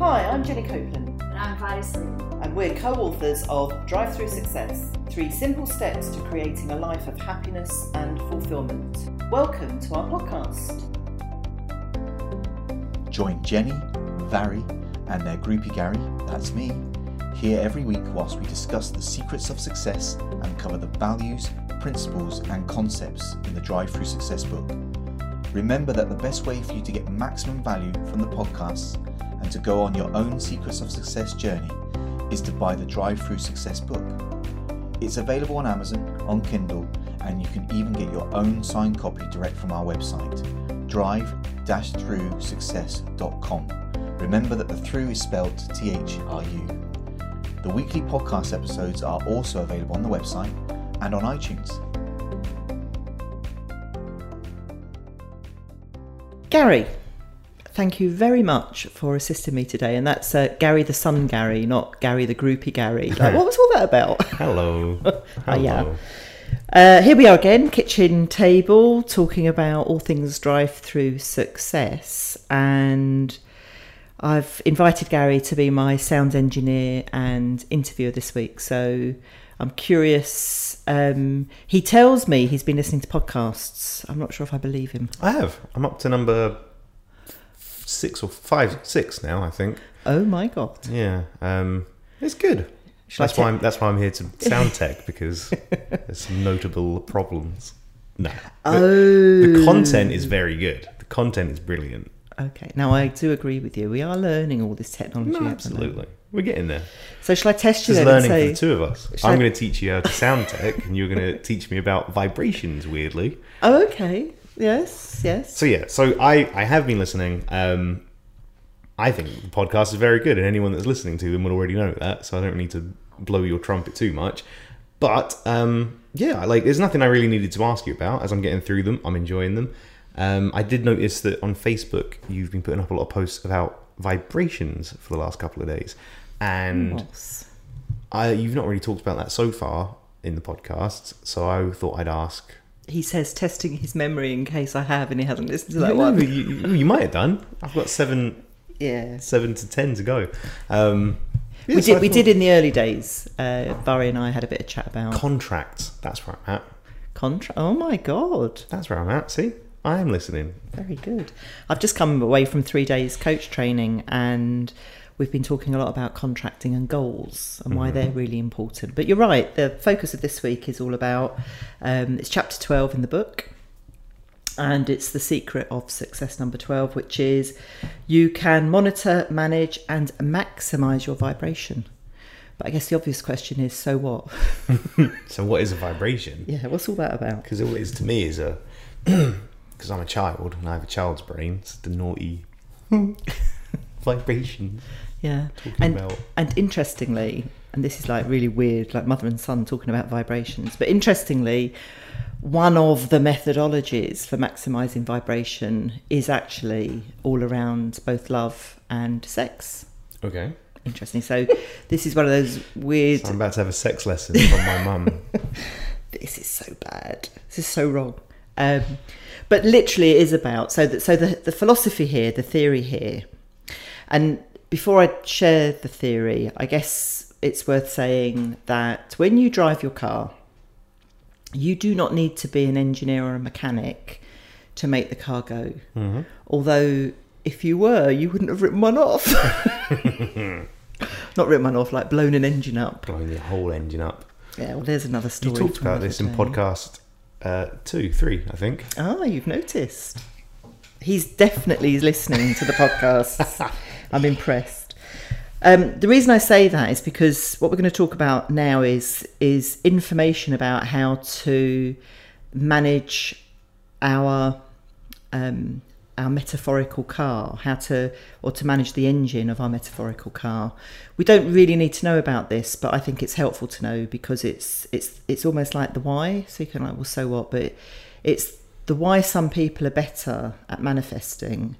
Hi, I'm Jenny Copeland, And I'm Valerie Sleep. and we're co authors of Drive Through Success Three Simple Steps to Creating a Life of Happiness and Fulfillment. Welcome to our podcast. Join Jenny, Vary, and their groupie Gary, that's me, here every week whilst we discuss the secrets of success and cover the values, principles, and concepts in the Drive Through Success book. Remember that the best way for you to get maximum value from the podcasts and to go on your own Secrets of Success journey is to buy the Drive Through Success book. It's available on Amazon, on Kindle, and you can even get your own signed copy direct from our website, drive-through-success.com. Remember that the through is spelled T-H-R-U. The weekly podcast episodes are also available on the website and on iTunes. Gary, thank you very much for assisting me today. And that's uh, Gary the Son Gary, not Gary the Groupie Gary. Like, what was all that about? Hello. Oh, yeah. Uh, here we are again, kitchen table, talking about all things drive through success. And I've invited Gary to be my sound engineer and interviewer this week. So I'm curious. Um, he tells me he's been listening to podcasts. I'm not sure if I believe him. I have. I'm up to number six or five, six now. I think. Oh my God. Yeah. Um, it's good. Shall that's why I'm. That's why I'm here to sound tech because there's some notable problems. No. Oh. The content is very good. The content is brilliant. Okay. Now I do agree with you. We are learning all this technology. No, absolutely. We're getting there. So shall I test you This is then and learning say? for the two of us. I'm I- going to teach you how to sound tech, and you're going to teach me about vibrations. Weirdly. Oh, okay. Yes. Yes. So yeah, so I I have been listening. Um, I think the podcast is very good, and anyone that's listening to them will already know that. So I don't need to blow your trumpet too much. But um, yeah, like there's nothing I really needed to ask you about as I'm getting through them. I'm enjoying them. Um, I did notice that on Facebook you've been putting up a lot of posts about vibrations for the last couple of days, and. I, you've not really talked about that so far in the podcast. So I thought I'd ask. He says testing his memory in case I have, and he hasn't listened to that You, one. you, you- might have done. I've got seven Yeah. seven to ten to go. Um, we did. We did in the early days. Uh, Barry and I had a bit of chat about contracts. That's where I'm at. contract. Oh my god, That's where I'm at. See, I am listening. very good. I've just come away from three days coach training, and we've been talking a lot about contracting and goals and why they're really important. But you're right. The focus of this week is all about. Um, it's chapter twelve in the book. and it's the secret of success number 12 which is you can monitor manage and maximize your vibration but i guess the obvious question is so what So, what is a vibration? yeah what's all that about Because all it is to me is a because I'm a child and I have a child's brain. It's the naughty vibration yeah and about. and interestingly and this is like really weird like mother and son talking about vibrations but interestingly one of the methodologies for maximizing vibration is actually all around both love and sex Okay, interesting so this is one of those weird so I'm about to have a sex lesson from my mum. this is so bad. This is so wrong. Um, but literally, it is about so that so the the philosophy here, the theory here, and before I share the theory, I guess it's worth saying that when you drive your car, you do not need to be an engineer or a mechanic to make the car go. Mm-hmm. Although, if you were, you wouldn't have written one off. Not written one off, like blown an engine up. Blowing the whole engine up. Yeah, well, there's another story. You talked about this in day. podcast uh, two, three, I think. Ah, you've noticed. He's definitely listening to the podcast. I'm impressed. Um, the reason I say that is because what we're going to talk about now is is information about how to manage our um, our metaphorical car, how to or to manage the engine of our metaphorical car. We don't really need to know about this, but I think it's helpful to know because it's it's it's almost like the why. So you can like, well, so what? But it's the why some people are better at manifesting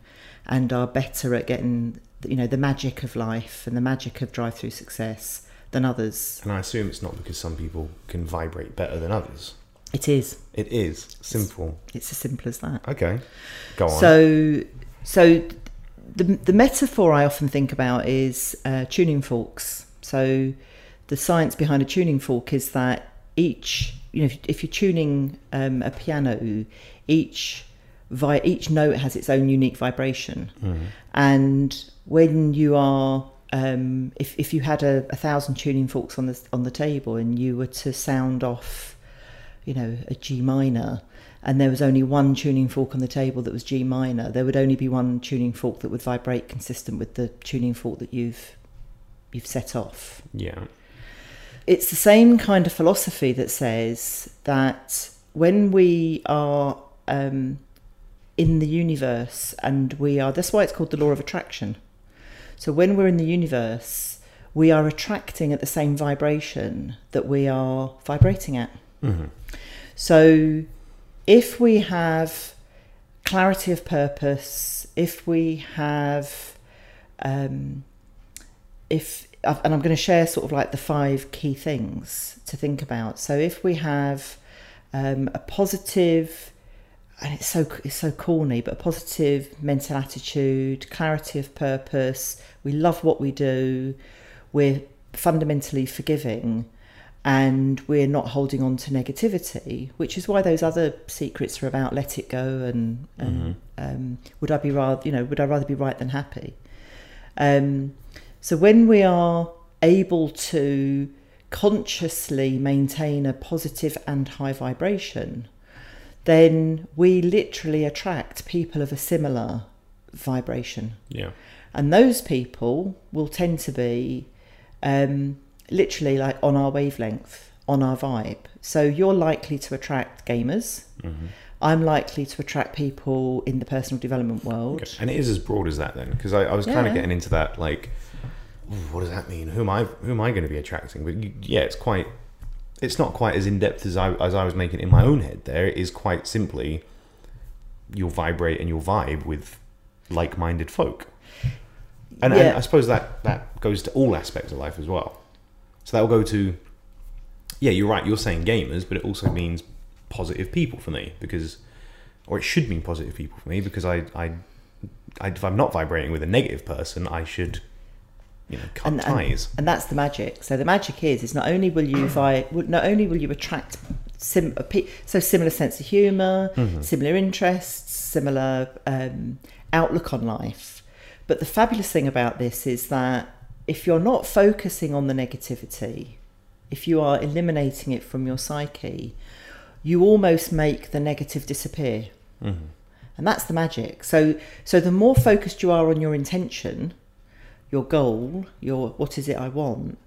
and are better at getting you know the magic of life and the magic of drive through success than others. And I assume it's not because some people can vibrate better than others. It is. It is simple. It's as simple as that. Okay, go on. So, so the the metaphor I often think about is uh, tuning forks. So the science behind a tuning fork is that each you know if, if you're tuning um, a piano, each vi- each note has its own unique vibration, and when you are um, if if you had a, a thousand tuning forks on the on the table and you were to sound off, you know, a G minor, and there was only one tuning fork on the table that was G minor, there would only be one tuning fork that would vibrate consistent with the tuning fork that you've you've set off. Yeah. It's the same kind of philosophy that says that when we are um, in the universe and we are, that's why it's called the law of attraction. So when we're in the universe, we are attracting at the same vibration that we are vibrating at. So if we have clarity of purpose, if we have, um, if, and I'm going to share sort of like the five key things to think about. So if we have um, a positive, and it's so it's so corny, but a positive mental attitude, clarity of purpose. We love what we do. We're fundamentally forgiving, and we're not holding on to negativity, which is why those other secrets are about let it go and, and um, would I be rather you know would I rather be right than happy. Um, so when we are able to consciously maintain a positive and high vibration, then we literally attract people of a similar vibration. Yeah. And those people will tend to be um, literally like on our wavelength, on our vibe. So you're likely to attract gamers. I'm likely to attract people in the personal development world. Okay. And it is as broad as that then, because I, I was kind of getting into that, like, what does that mean? Who am I? Who am I going to be attracting? But you, yeah, it's quite. It's not quite as in depth as I as I was making in my own head. There, it is quite simply, you'll vibrate and you'll vibe with like-minded folk. And, and I suppose that that goes to all aspects of life as well. So that will go to. Yeah, you're right. You're saying gamers, but it also means positive people for me because, or it should mean positive people for me because I, I, I if I'm not vibrating with a negative person, I should, you know, cut and, ties. and, and that's the magic. So the magic is is not only will you mm. vi- not only will you attract sim- uh, so similar sense of humor mm-hmm. similar interests, similar um, outlook on life. But the fabulous thing about this is that if you're not focusing on the negativity, if you are eliminating it from your psyche, you almost make the negative disappear. Mm-hmm. And that's the magic. So so the more focused you are on your intention, your goal, your what is it I want,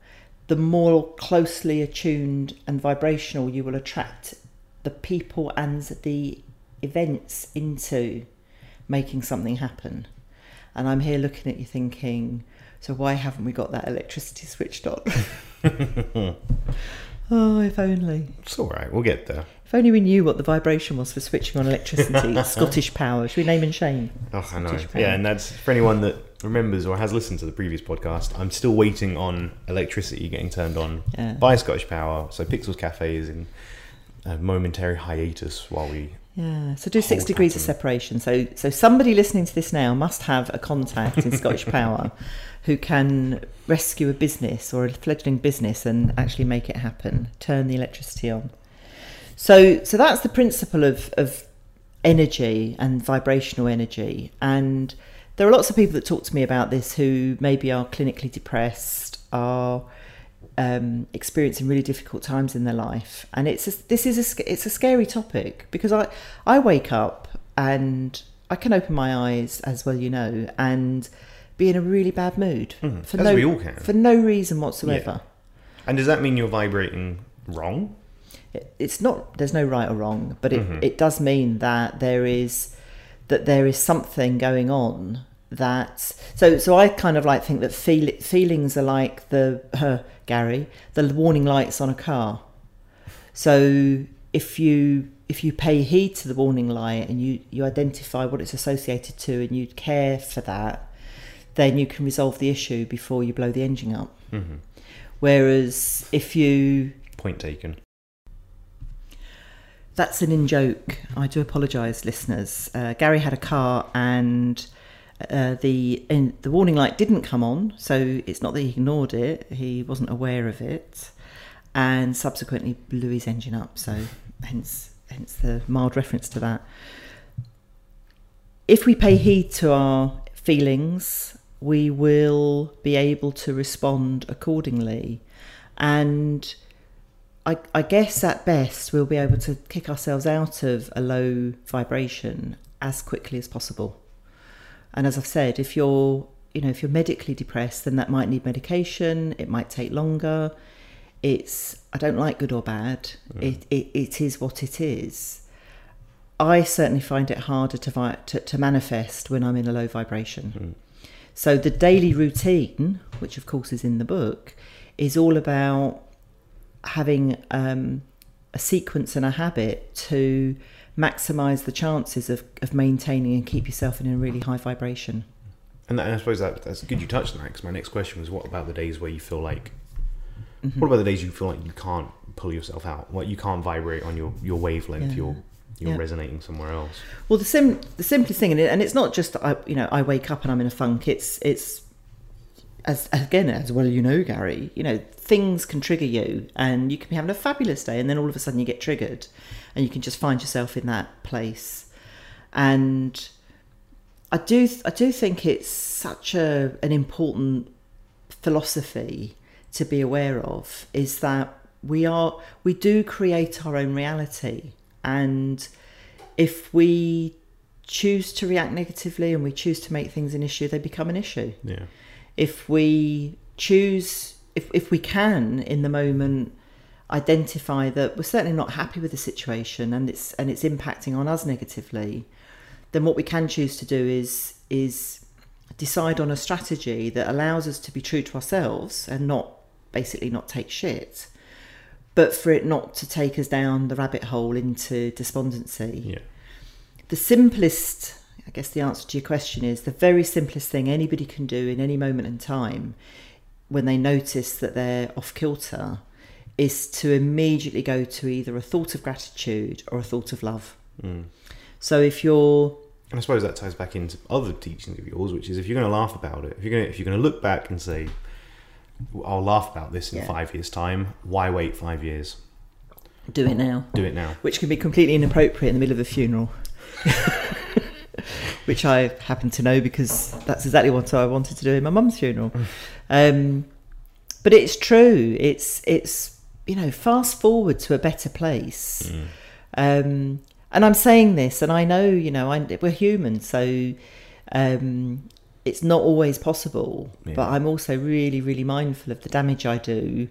the more closely attuned and vibrational you will attract the people and the events into making something happen. And I'm here looking at you thinking, so why haven't we got that electricity switched on? oh, if only. It's all right. We'll get there. If only we knew what the vibration was for switching on electricity. Scottish power. Should we name and shame? Oh, I know. Power. Yeah, and that's for anyone that remembers or has listened to the previous podcast. I'm still waiting on electricity getting turned on Yeah. by Scottish Power. So Pixels Cafe is in a momentary hiatus while we. Yeah, so do six degrees of separation. So, so somebody listening to this now must have a contact in Scottish Power who can rescue a business or a fledgling business and actually make it happen. Turn the electricity on. So, so that's the principle of of energy and vibrational energy. And there are lots of people that talk to me about this who maybe are clinically depressed, are um, experiencing really difficult times in their life, and it's a, this is a it's a scary topic because I I wake up and I can open my eyes as well, you know, and be in a really bad mood for Hmm. as no we all can. for no reason whatsoever. And does that mean you're vibrating wrong? It- It's not there's no right or wrong, but it, Mm-hmm. it does mean that there is that there is something going on that so so I kind of like think that feel, feelings are like the uh, Gary the warning lights on a car. So if you if you pay heed to the warning light and you you identify what it's associated to and you care for that, then you can resolve the issue before you blow the engine up. Whereas if you Point taken. That's an in joke. I do apologise, listeners. Uh, Gary had a car and Uh, the in, the warning light didn't come on, so it's not that he ignored it; he wasn't aware of it, and subsequently blew his engine up. So, hence hence the mild reference to that. If we pay heed to our feelings, we will be able to respond accordingly, and I, I guess at best we'll be able to kick ourselves out of a low vibration as quickly as possible. And as I've said, if you're you know if you're medically depressed, then that might need medication. It might take longer. It's I don't like good or bad. Mm. It, it it is what it is. I certainly find it harder to, vi- to, to manifest when I'm in a low vibration. Mm. So the daily routine, which of course is in the book, is all about having um, a sequence and a habit to maximize the chances of, of maintaining and keep yourself in a really high vibration. And, that, and I suppose that, that's good you touched on that because my next question was what about the days where you feel like, mm-hmm. what about the days you feel like you can't pull yourself out? Like you can't vibrate on your, your wavelength, yeah. you're, you're yeah. resonating somewhere else. Well, the sim the simplest thing, and it's not just I, you know, I wake up and I'm in a funk. It's it's as again as well you know, Gary. You know, things can trigger you and you can be having a fabulous day and then all of a sudden you get triggered and you can just find yourself in that place. And i do i do think it's such a an important philosophy to be aware of is that we are we do create our own reality. And if we choose to react negatively and we choose to make things an issue they become an issue. Yeah if we choose if, if we can in the moment identify that we're certainly not happy with the situation and it's and it's impacting on us negatively then what we can choose to do is is decide on a strategy that allows us to be true to ourselves and not basically not take shit but for it not to take us down the rabbit hole into despondency. Yeah. The simplest i guess the answer to your question is the very simplest thing anybody can do in any moment in time when they notice that they're off kilter is to immediately go to either a thought of gratitude or a thought of love. Mm. So if you're and I suppose that ties back into other teachings of yours, which is if you're going to laugh about it, if you're going to, if you're going to look back and say, "I'll laugh about this in yeah. five years' time," why wait five years? Do it now. Do it now. Which can be completely inappropriate in the middle of a funeral. which I happen to know because that's exactly what I wanted to do in my mum's funeral. Um, but it's true. It's it's you know fast forward to a better place. Mm. Um, and I'm saying this, and I know you know I, we're human, so um, it's not always possible. Yeah. But I'm also really really mindful of the damage I do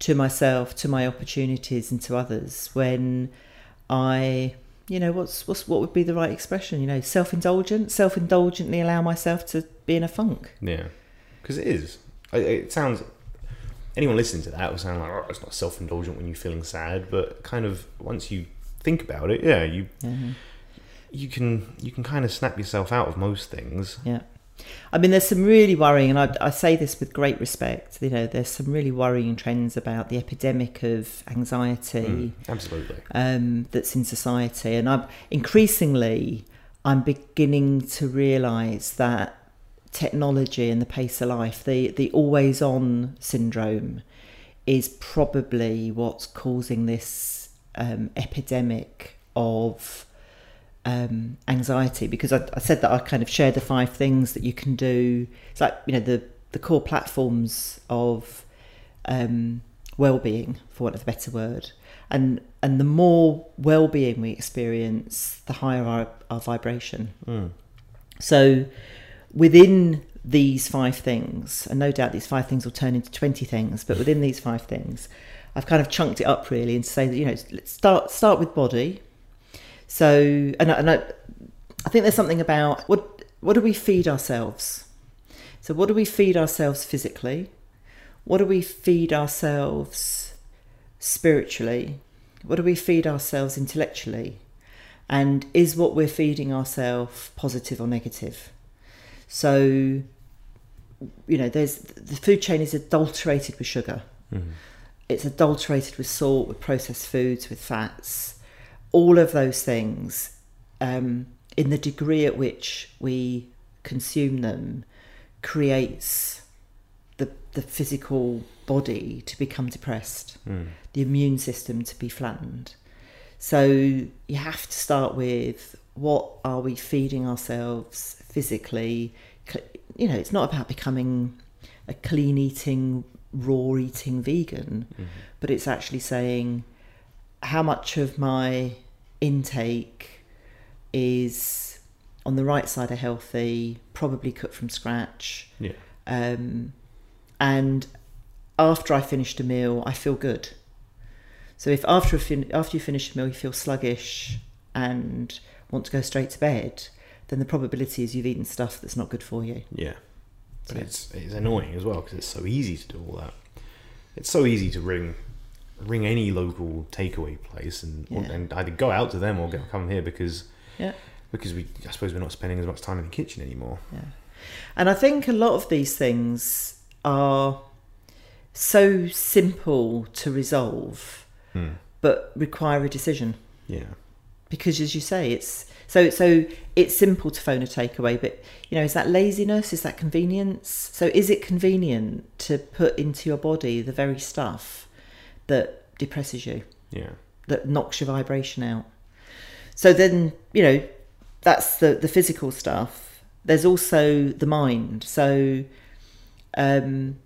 to myself, to my opportunities, and to others when I you know what's what's what would be the right expression you know self-indulgent self-indulgently allow myself to be in a funk. Yeah. Because it is. It sounds anyone listening to that will sound like oh it's not self-indulgent when you're feeling sad but kind of once you think about it yeah you mm-hmm. you can you can kind of snap yourself out of most things. Yeah I mean, there's some really worrying, and I, I, say this with great respect. You know, there's some really worrying trends about the epidemic of anxiety, mm, absolutely, um, that's in society, and I'm increasingly I'm beginning to realise that technology and the pace of life, the the always on syndrome, is probably what's causing this um, epidemic of um, anxiety because I, I, said that I kind of share the five things that you can do. It's like you know the the core platforms of um, well-being, for want of a better word, and and the more well-being we experience, the higher our, our vibration. Mm. So within these five things, and no doubt these five things will turn into twenty things, but within these five things, I've kind of chunked it up really and say that you know let's start start with body so, and, and I, I think there's something about what what do we feed ourselves? So, what do we feed ourselves physically? What do we feed ourselves spiritually? What do we feed ourselves intellectually? And is what we're feeding ourselves positive or negative? So, you know, there's the food chain is adulterated with sugar. Mm-hmm. It's adulterated with salt, with processed foods, with fats all of those things um, in the degree at which we consume them creates the the physical body to become depressed, Mm. the immune system to be flattened. So you have to start with what are we feeding ourselves physically? You know, it's not about becoming a clean eating, raw eating vegan, Mhm. but it's actually saying how much of my intake is on the right side of healthy, probably cooked from scratch, Yeah. um, and after I finished a meal, I feel good. So if after a fin- after you finish a meal you feel sluggish and want to go straight to bed, then the probability is you've eaten stuff that's not good for you. Yeah. But So- it's it's annoying as well because it's so easy to do all that. It's so easy to ring ring any local takeaway place and Yeah. and either go out to them or come here because Yeah. because we I suppose we're not spending as much time in the kitchen anymore. And I think a lot of these things are so simple to resolve, Hmm. but require a decision. Yeah. because as you say it's so so it's simple to phone a takeaway but you know is that laziness is that convenience so is it convenient to put into your body the very stuff that depresses you. Yeah. that knocks your vibration out. So then you know that's the the physical stuff. There's also the mind. So um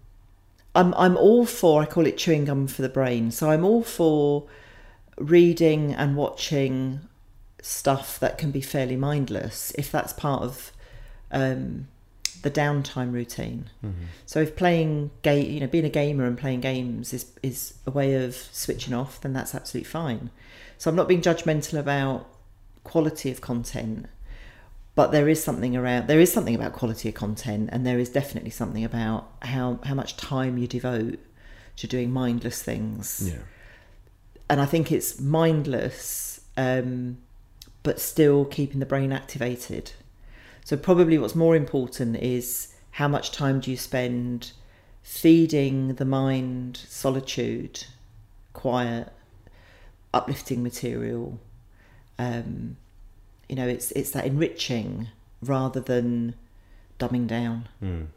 i'm i'm all for i call it chewing gum for the brain. So i'm all for reading and watching stuff that can be fairly mindless if that's part of um the downtime routine Mm-hmm. so if playing game, you know, being a gamer and playing games is is a way of switching off, then that's absolutely fine. So I'm not being judgmental about quality of content, but there is something around there is something about quality of content, and there is definitely something about how how much time you devote to doing mindless things. Yeah. And I think it's mindless, um, but still keeping the brain activated. So probably what's more important is how much time do you spend feeding the mind solitude, quiet, uplifting material. Um, you know, it's it's that enriching rather than dumbing down. Mm.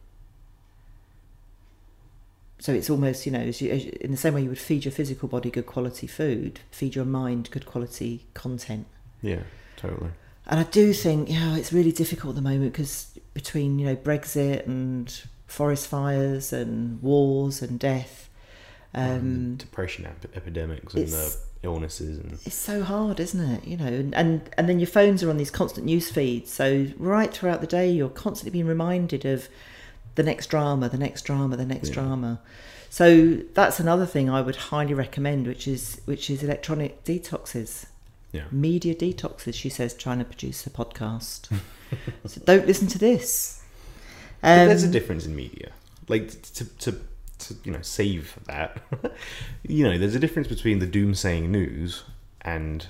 So it's almost you know, as you, as you- in the same way you would feed your physical body good quality food, feed your mind good quality content. Yeah. Totally. And I do think, you know, it's really difficult at the moment because between, you know, Brexit and forest fires and wars and death, And um, the depression ep- epidemics and the illnesses and it's so hard, isn't it? You know, and, and, and then your phones are on these constant news feeds. So right throughout the day, you're constantly being reminded of the next drama, the next drama, the next Yeah. drama. So that's another thing I would highly recommend, which is which is electronic detoxes. Yeah. media detoxes, she says, trying to produce a podcast. so don't listen to this. But there's a Um, difference in media. Like to to to you know save that. you know, there's a difference between the doomsaying news and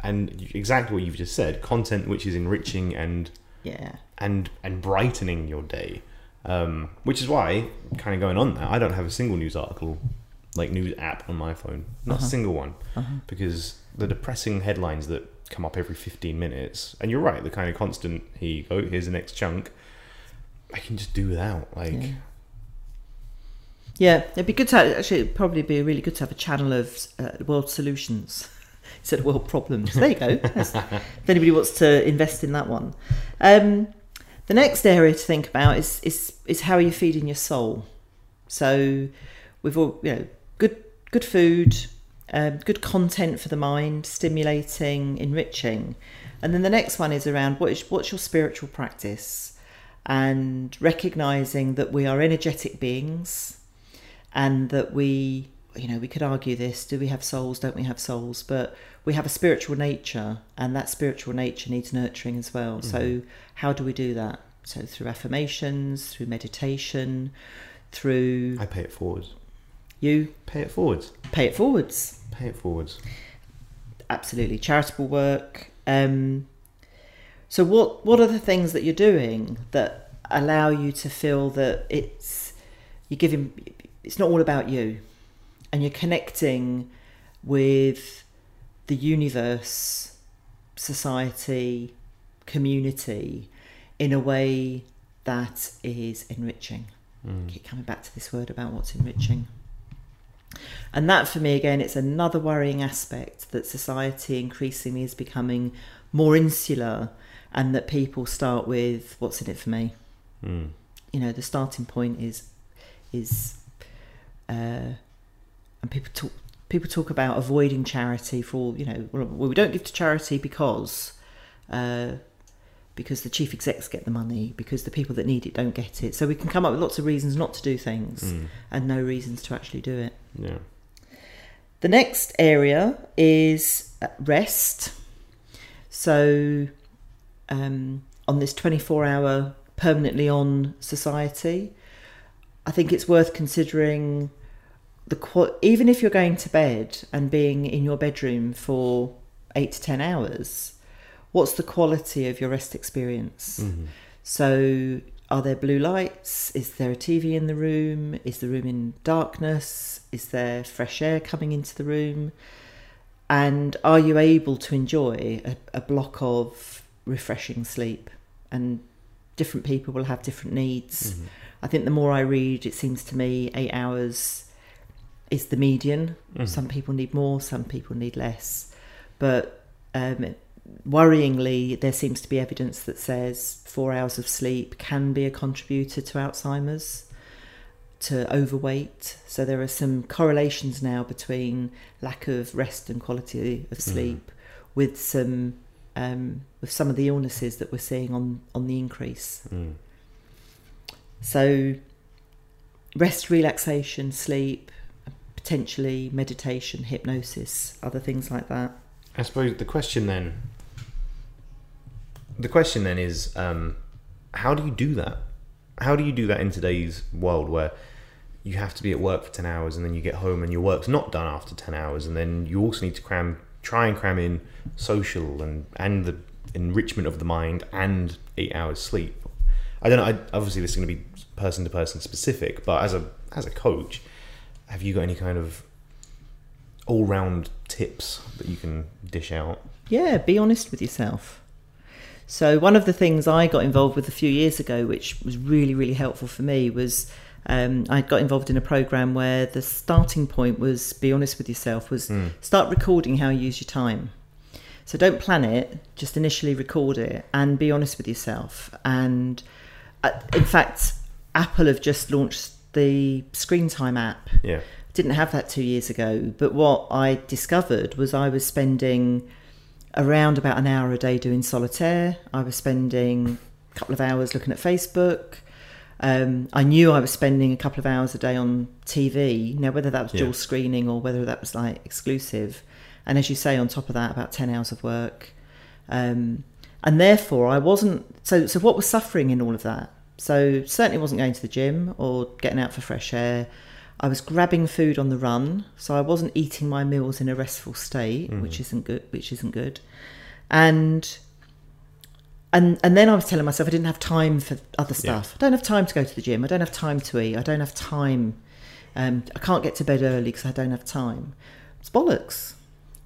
and exactly what you've just said, content which is enriching and Yeah. and and brightening your day. Um, which is why, kind of going on that, I don't have a single news article, like news app on my phone, not Uh-huh. a single one, Uh-huh. because the depressing headlines that come up every 15 minutes, and you're right, the kind of constant, here you go, here's the next chunk, I can just do without. Like, Yeah. Yeah, it'd be good to actually. It'd probably be really good to have a channel of uh, world solutions instead of world problems. There you go. If anybody wants to invest in that one, um, the next area to think about is is is how are you feeding your soul. So, we've all you know good good food, um, good content for the mind, stimulating, enriching, and then the next one is around what is what's your spiritual practice, and recognizing that we are energetic beings, and that we you know we could argue this: do we have souls? Don't we have souls? But we have a spiritual nature, and that spiritual nature needs nurturing as well. So, how do we do that? So, through affirmations, through meditation, through I pay it forwards. You Pay it forwards. pay it forwards. Pay it forwards. Absolutely, charitable work. Um, so, what what are the things that you're doing that allow you to feel that it's you're giving? It's not all about you, and you're connecting with the universe, society, community in a way that is enriching. Keep coming back to this word about what's enriching. And that for me, again, it's another worrying aspect that society increasingly is becoming more insular and that people start with what's in it for me. Mm. You know, the starting point is is uh, and people talk people talk about avoiding charity for you know well we don't give to charity because uh, because the chief execs get the money because the people that need it don't get it so we can come up with lots of reasons not to do things Mm. and no reasons to actually do it Yeah. the next area is uh, rest. So, um, on this 24 hour permanently on society, I think it's worth considering the even if you're going to bed and being in your bedroom for eight to 10 hours, what's the quality of your rest experience? Mhm. So, are there blue lights? Is there a TV in the room? Is the room in darkness? Is there fresh air coming into the room? And are you able to enjoy a, a block of refreshing sleep? And different people will have different needs. Mhm. I think the more I read, it seems to me eight hours is the median. Mhm. Some people need more, some people need less. But um, worryingly, there seems to be evidence that says four hours of sleep can be a contributor to Alzheimer's, to overweight. So there are some correlations now between lack of rest and quality of sleep with some um, with some of the illnesses that we're seeing on on the increase. Mm. So, rest, relaxation, sleep, potentially meditation, hypnosis, other things like that. I suppose the question then, the question then is, um, how do you do that? How do you do that in today's world where you have to be at work for ten hours and then you get home and your work's not done after ten hours, and then you also need to cram, try and cram in social and and the enrichment of the mind and eight hours sleep. I don't know. I, obviously, this is going to be person to person specific, but as a as a coach, have you got any kind of all round tips that you can dish out? Yeah, be honest with yourself. So, one of the things I got involved with a few years ago, which was really, really helpful for me, was um, I got involved in a program where the starting point was be honest with yourself, was Mm. start recording how you use your time. So, don't plan it, just initially record it and be honest with yourself. And uh, in fact, Apple have just launched the screen time app Yeah. didn't have that two years ago. But what I discovered was I was spending around about an hour a day doing solitaire. I was spending a couple of hours looking at Facebook. Um, I knew I was spending a couple of hours a day on TV. Now, whether that was Yeah. dual screening or whether that was like exclusive, and as you say, on top of that, about ten hours of work. Um, and therefore, I wasn't. So, so what was suffering in all of that? So certainly wasn't going to the gym or getting out for fresh air. I was grabbing food on the run, so I wasn't eating my meals in a restful state, which isn't good. Which isn't good, and and and then I was telling myself I didn't have time for other stuff. I don't have time to go to the gym. I don't have time to eat. I don't have time. Um, I can't get to bed early because I don't have time. It's bollocks.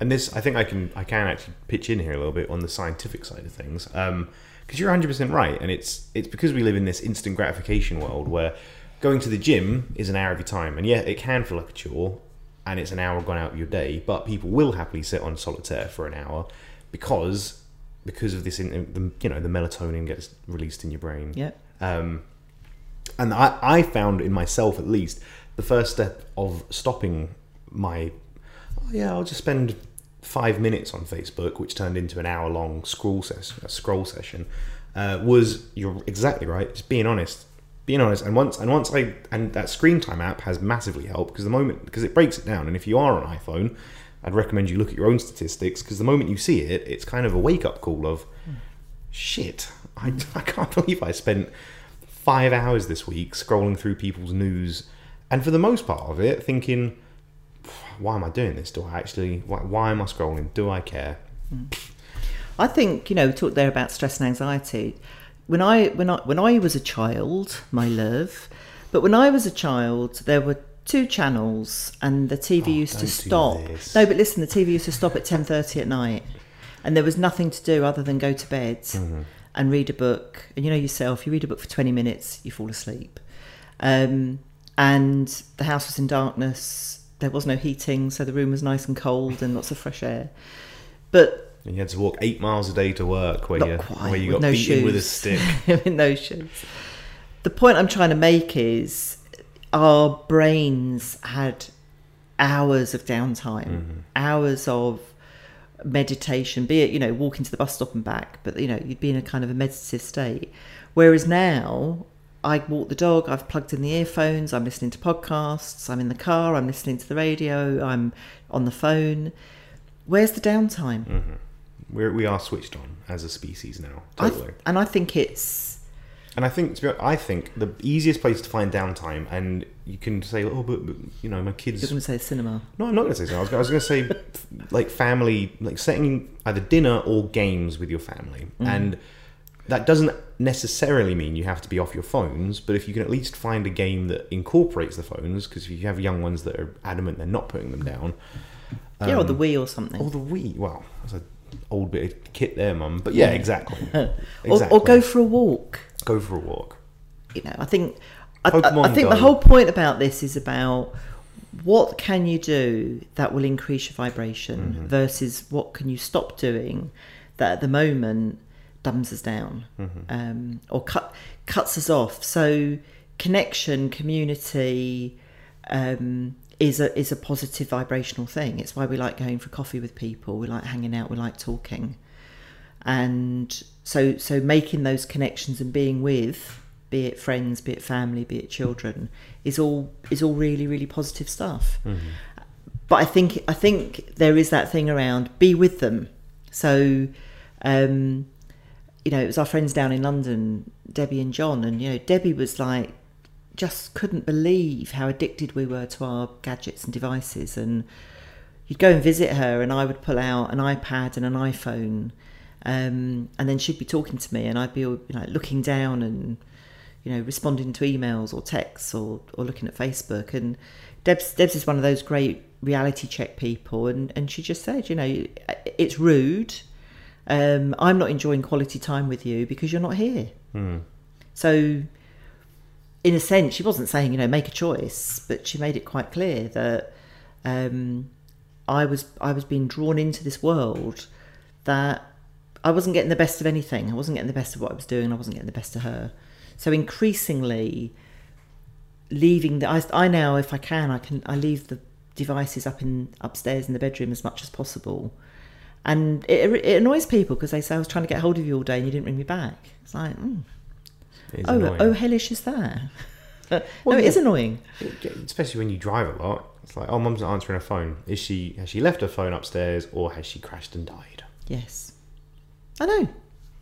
And this, I think I can, I can actually pitch in here a little bit on the scientific side of things, because you're 100 percent right, and it's it's because we live in this instant gratification world where going to the gym is an hour of your time, and yeah, it can feel like a chore, and it's an hour gone out of your day, but people will happily sit on solitaire for an hour because because of this, in, the, you know, the melatonin gets released in your brain. Yeah. Um, and I, I found in myself at least the first step of stopping my oh yeah I'll just spend five minutes on Facebook which turned into an hour long scroll session a scroll session uh, was you're exactly right just being honest being honest and once and once I and that screen time app has massively helped because the moment because it breaks it down and if you are on iPhone I'd recommend you look at your own statistics because the moment you see it it's kind of a wake up call of shit I, I can't believe I spent five hours this week scrolling through people's news, and for the most part of it, thinking, why am I doing this? Do I actually? Why, why am I scrolling? Do I care? Hmm. I think you know we talked there about stress and anxiety. When I when I when I was a child, my love, but when I was a child, there were two channels, and the TV Oh, used to stop. No, but listen, the TV used to stop at ten thirty at night, and there was nothing to do other than go to bed. Mm-hmm. and read a book. And you know yourself, you read a book for 20 minutes, you fall asleep. Um, and the house was in darkness. There was no heating, so the room was nice and cold and lots of fresh air. But And you had to walk eight miles a day to work, where not you quite, where you got no beaten shoes. with a stick. with no shoes. The point I'm trying to make is our brains had hours of downtime, mm-hmm. hours of meditation, be it, you know, walking to the bus stop and back, but, you know, you'd be in a kind of a meditative state. Whereas now, I walk the dog, I've plugged in the earphones, I'm listening to podcasts, I'm in the car, I'm listening to the radio, I'm on the phone. Where's the downtime? Mm-hmm. We're, we are switched on as a species now, I totally. th- and I think it's And I think, to be honest, I think the easiest place to find downtime, and you can say, oh, but, but you know, my kids. you're going to say cinema. No, I'm not going to say cinema. I was, I was going to say, like family, like setting either dinner or games with your family, mm. and that doesn't necessarily mean you have to be off your phones. But if you can at least find a game that incorporates the phones, because if you have young ones that are adamant they're not putting them down, yeah, or the um, Wii or something. or the Wii, well, that's an old bit of kit there, mum. But yeah, exactly. or, exactly. or go for a walk. go for a walk. You know, I think I, I, I think the whole point about this is about what can you do that will increase your vibration Mm-hmm. versus what can you stop doing that at the moment dumbs us down Mm-hmm. um, or cut cuts us off. So connection, community. Um, is a is a positive vibrational thing. It's why we like going for coffee with people. We like hanging out. We like talking and so so making those connections and being with be it friends be it family be it children is all is all really really positive stuff but i think i think there is that thing around be with them so um you know it was our friends down in london debbie and john and you know debbie was like just couldn't believe how addicted we were to our gadgets and devices. And you'd go and visit her and I would pull out an iPad and an iPhone um, and then she'd be talking to me and I'd be you know, looking down and you know responding to emails or texts or, or looking at Facebook. And Deb's, Deb's is one of those great reality check people and, and she just said you know it's rude. Um, I'm not enjoying quality time with you because you're not here. So in a sense, she wasn't saying, you know, make a choice, but she made it quite clear that um, I was I was being drawn into this world that I wasn't getting the best of anything. I wasn't getting the best of what I was doing. I wasn't getting the best of her. So increasingly, leaving the I, I now, if I can, I can I leave the devices up in upstairs in the bedroom as much as possible. And it, it annoys people because they say I was trying to get hold of you all day and you didn't ring me back. It's like, mm, It is oh, annoying. oh, hellish is that? no, Well, it is yeah. annoying. especially when you drive a lot. It's like, oh, mum's not answering her phone. Is she? Has she left her phone upstairs, or has she crashed and died? Yes, I know,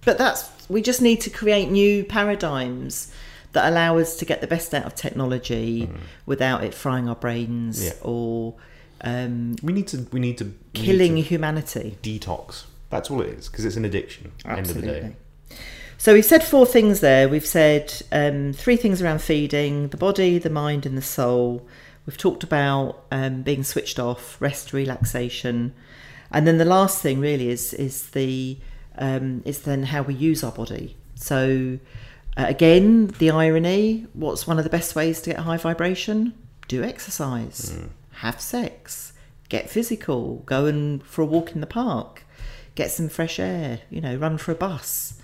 but that's we just need to create new paradigms that allow us to get the best out of technology without it frying our brains Mm. Yeah. or um, We need to. We need to we need killing to humanity. detox. That's all it is, because it's an addiction. End of the day. So we've said four things there. We've said um, three things around feeding the body, the mind, and the soul. We've talked about um, being switched off, rest, relaxation, and then the last thing really is is the um, is then how we use our body. So uh, again, the irony. What's one of the best ways to get high vibration? Do exercise, have sex, get physical, go and for a walk in the park, get some fresh air. You know, run for a bus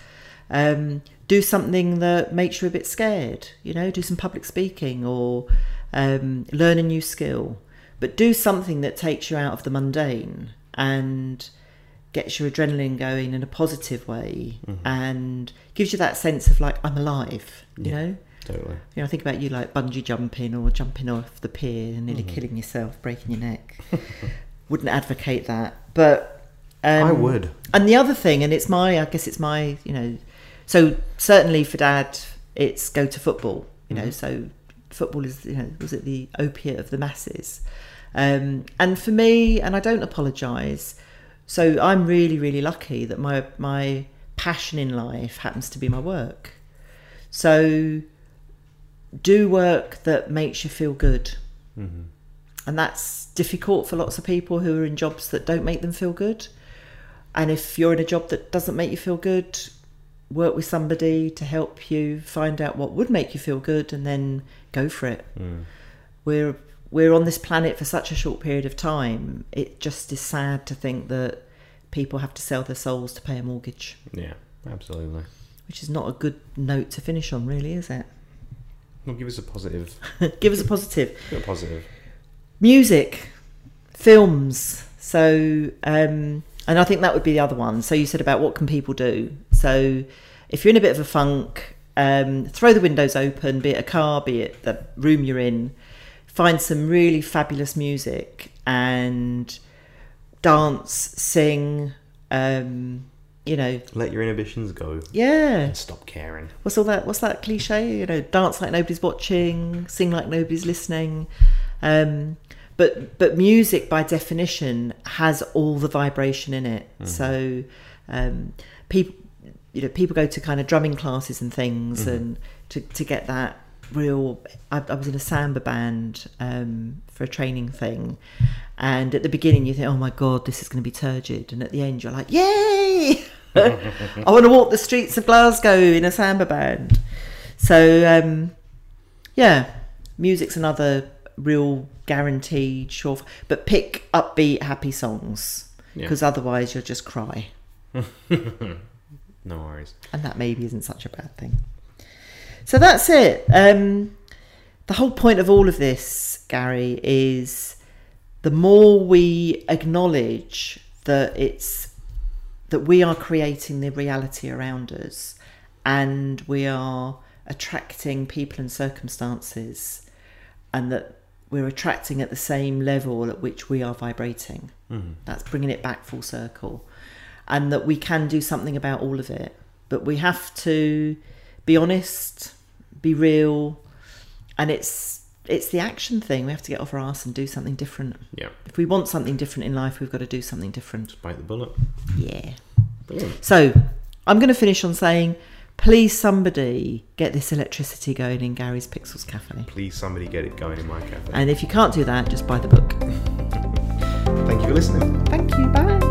um, do something that makes you a bit scared you know do some public speaking or um, learn a new skill but do something that takes you out of the mundane and gets your adrenaline going in a positive way and gives you that sense of like i'm alive you Yeah. know Totally. you know, I think about you like bungee jumping or jumping off the pier and nearly killing yourself, breaking your neck. Wouldn't advocate that, but um, I would. And the other thing, and it's my, I guess it's my, you know, so certainly for dad, it's go to football. You know, so football is, you know, was it the opiate of the masses? Um, and for me, and I don't apologise. So I'm really, really lucky that my my passion in life happens to be my work. So do work that makes you feel good. And that's difficult for lots of people who are in jobs that don't make them feel good. And if you're in a job that doesn't make you feel good, work with somebody to help you find out what would make you feel good and then go for it. Mm. We're we're on this planet for such a short period of time. It just is sad to think that people have to sell their souls to pay a mortgage, Yeah, absolutely. which is not a good note to finish on, really, is it? Well, give us a positive. Give us a positive. A positive. music films so um and i think that would be the other one. So you said about what can people do. So if you're in a bit of a funk um throw the windows open be it a car be it the room you're in. Find some really fabulous music and dance sing um you know. Let your inhibitions go. Yeah. And stop caring. what's all that what's that cliche? You know dance like nobody's watching sing like nobody's listening. Um but but music by definition has all the vibration in it. So um people you know people go to kind of drumming classes and things and to, to get that real I, I was in a samba band um for a training thing. And at the beginning you think oh my god this is going to be turgid. And at the end you're like yay! I want to walk the streets of Glasgow in a samba band. So um, yeah, music's another real guaranteed sure. But pick upbeat, happy songs Yeah. because otherwise you'll just cry, No worries. and that maybe isn't such a bad thing. So that's it. Um, the whole point of all of this, Gary, is the more we acknowledge that it's that we are creating the reality around us and we are attracting people and circumstances and that we're attracting at the same level at which we are vibrating. Mm-hmm. That's bringing it back full circle. And that we can do something about all of it. But we have to be honest, be real, and it's it's the action thing. We have to get off our ass and do something different. Yeah. If we want something different in life, we've got to do something different. Just bite the bullet. Yeah. Brilliant. So I'm going to finish on saying, please somebody get this electricity going in Gary's Pixels Cafe. Please, somebody get it going in my cafe. And if you can't do that, just buy the book. Thank you for listening. Thank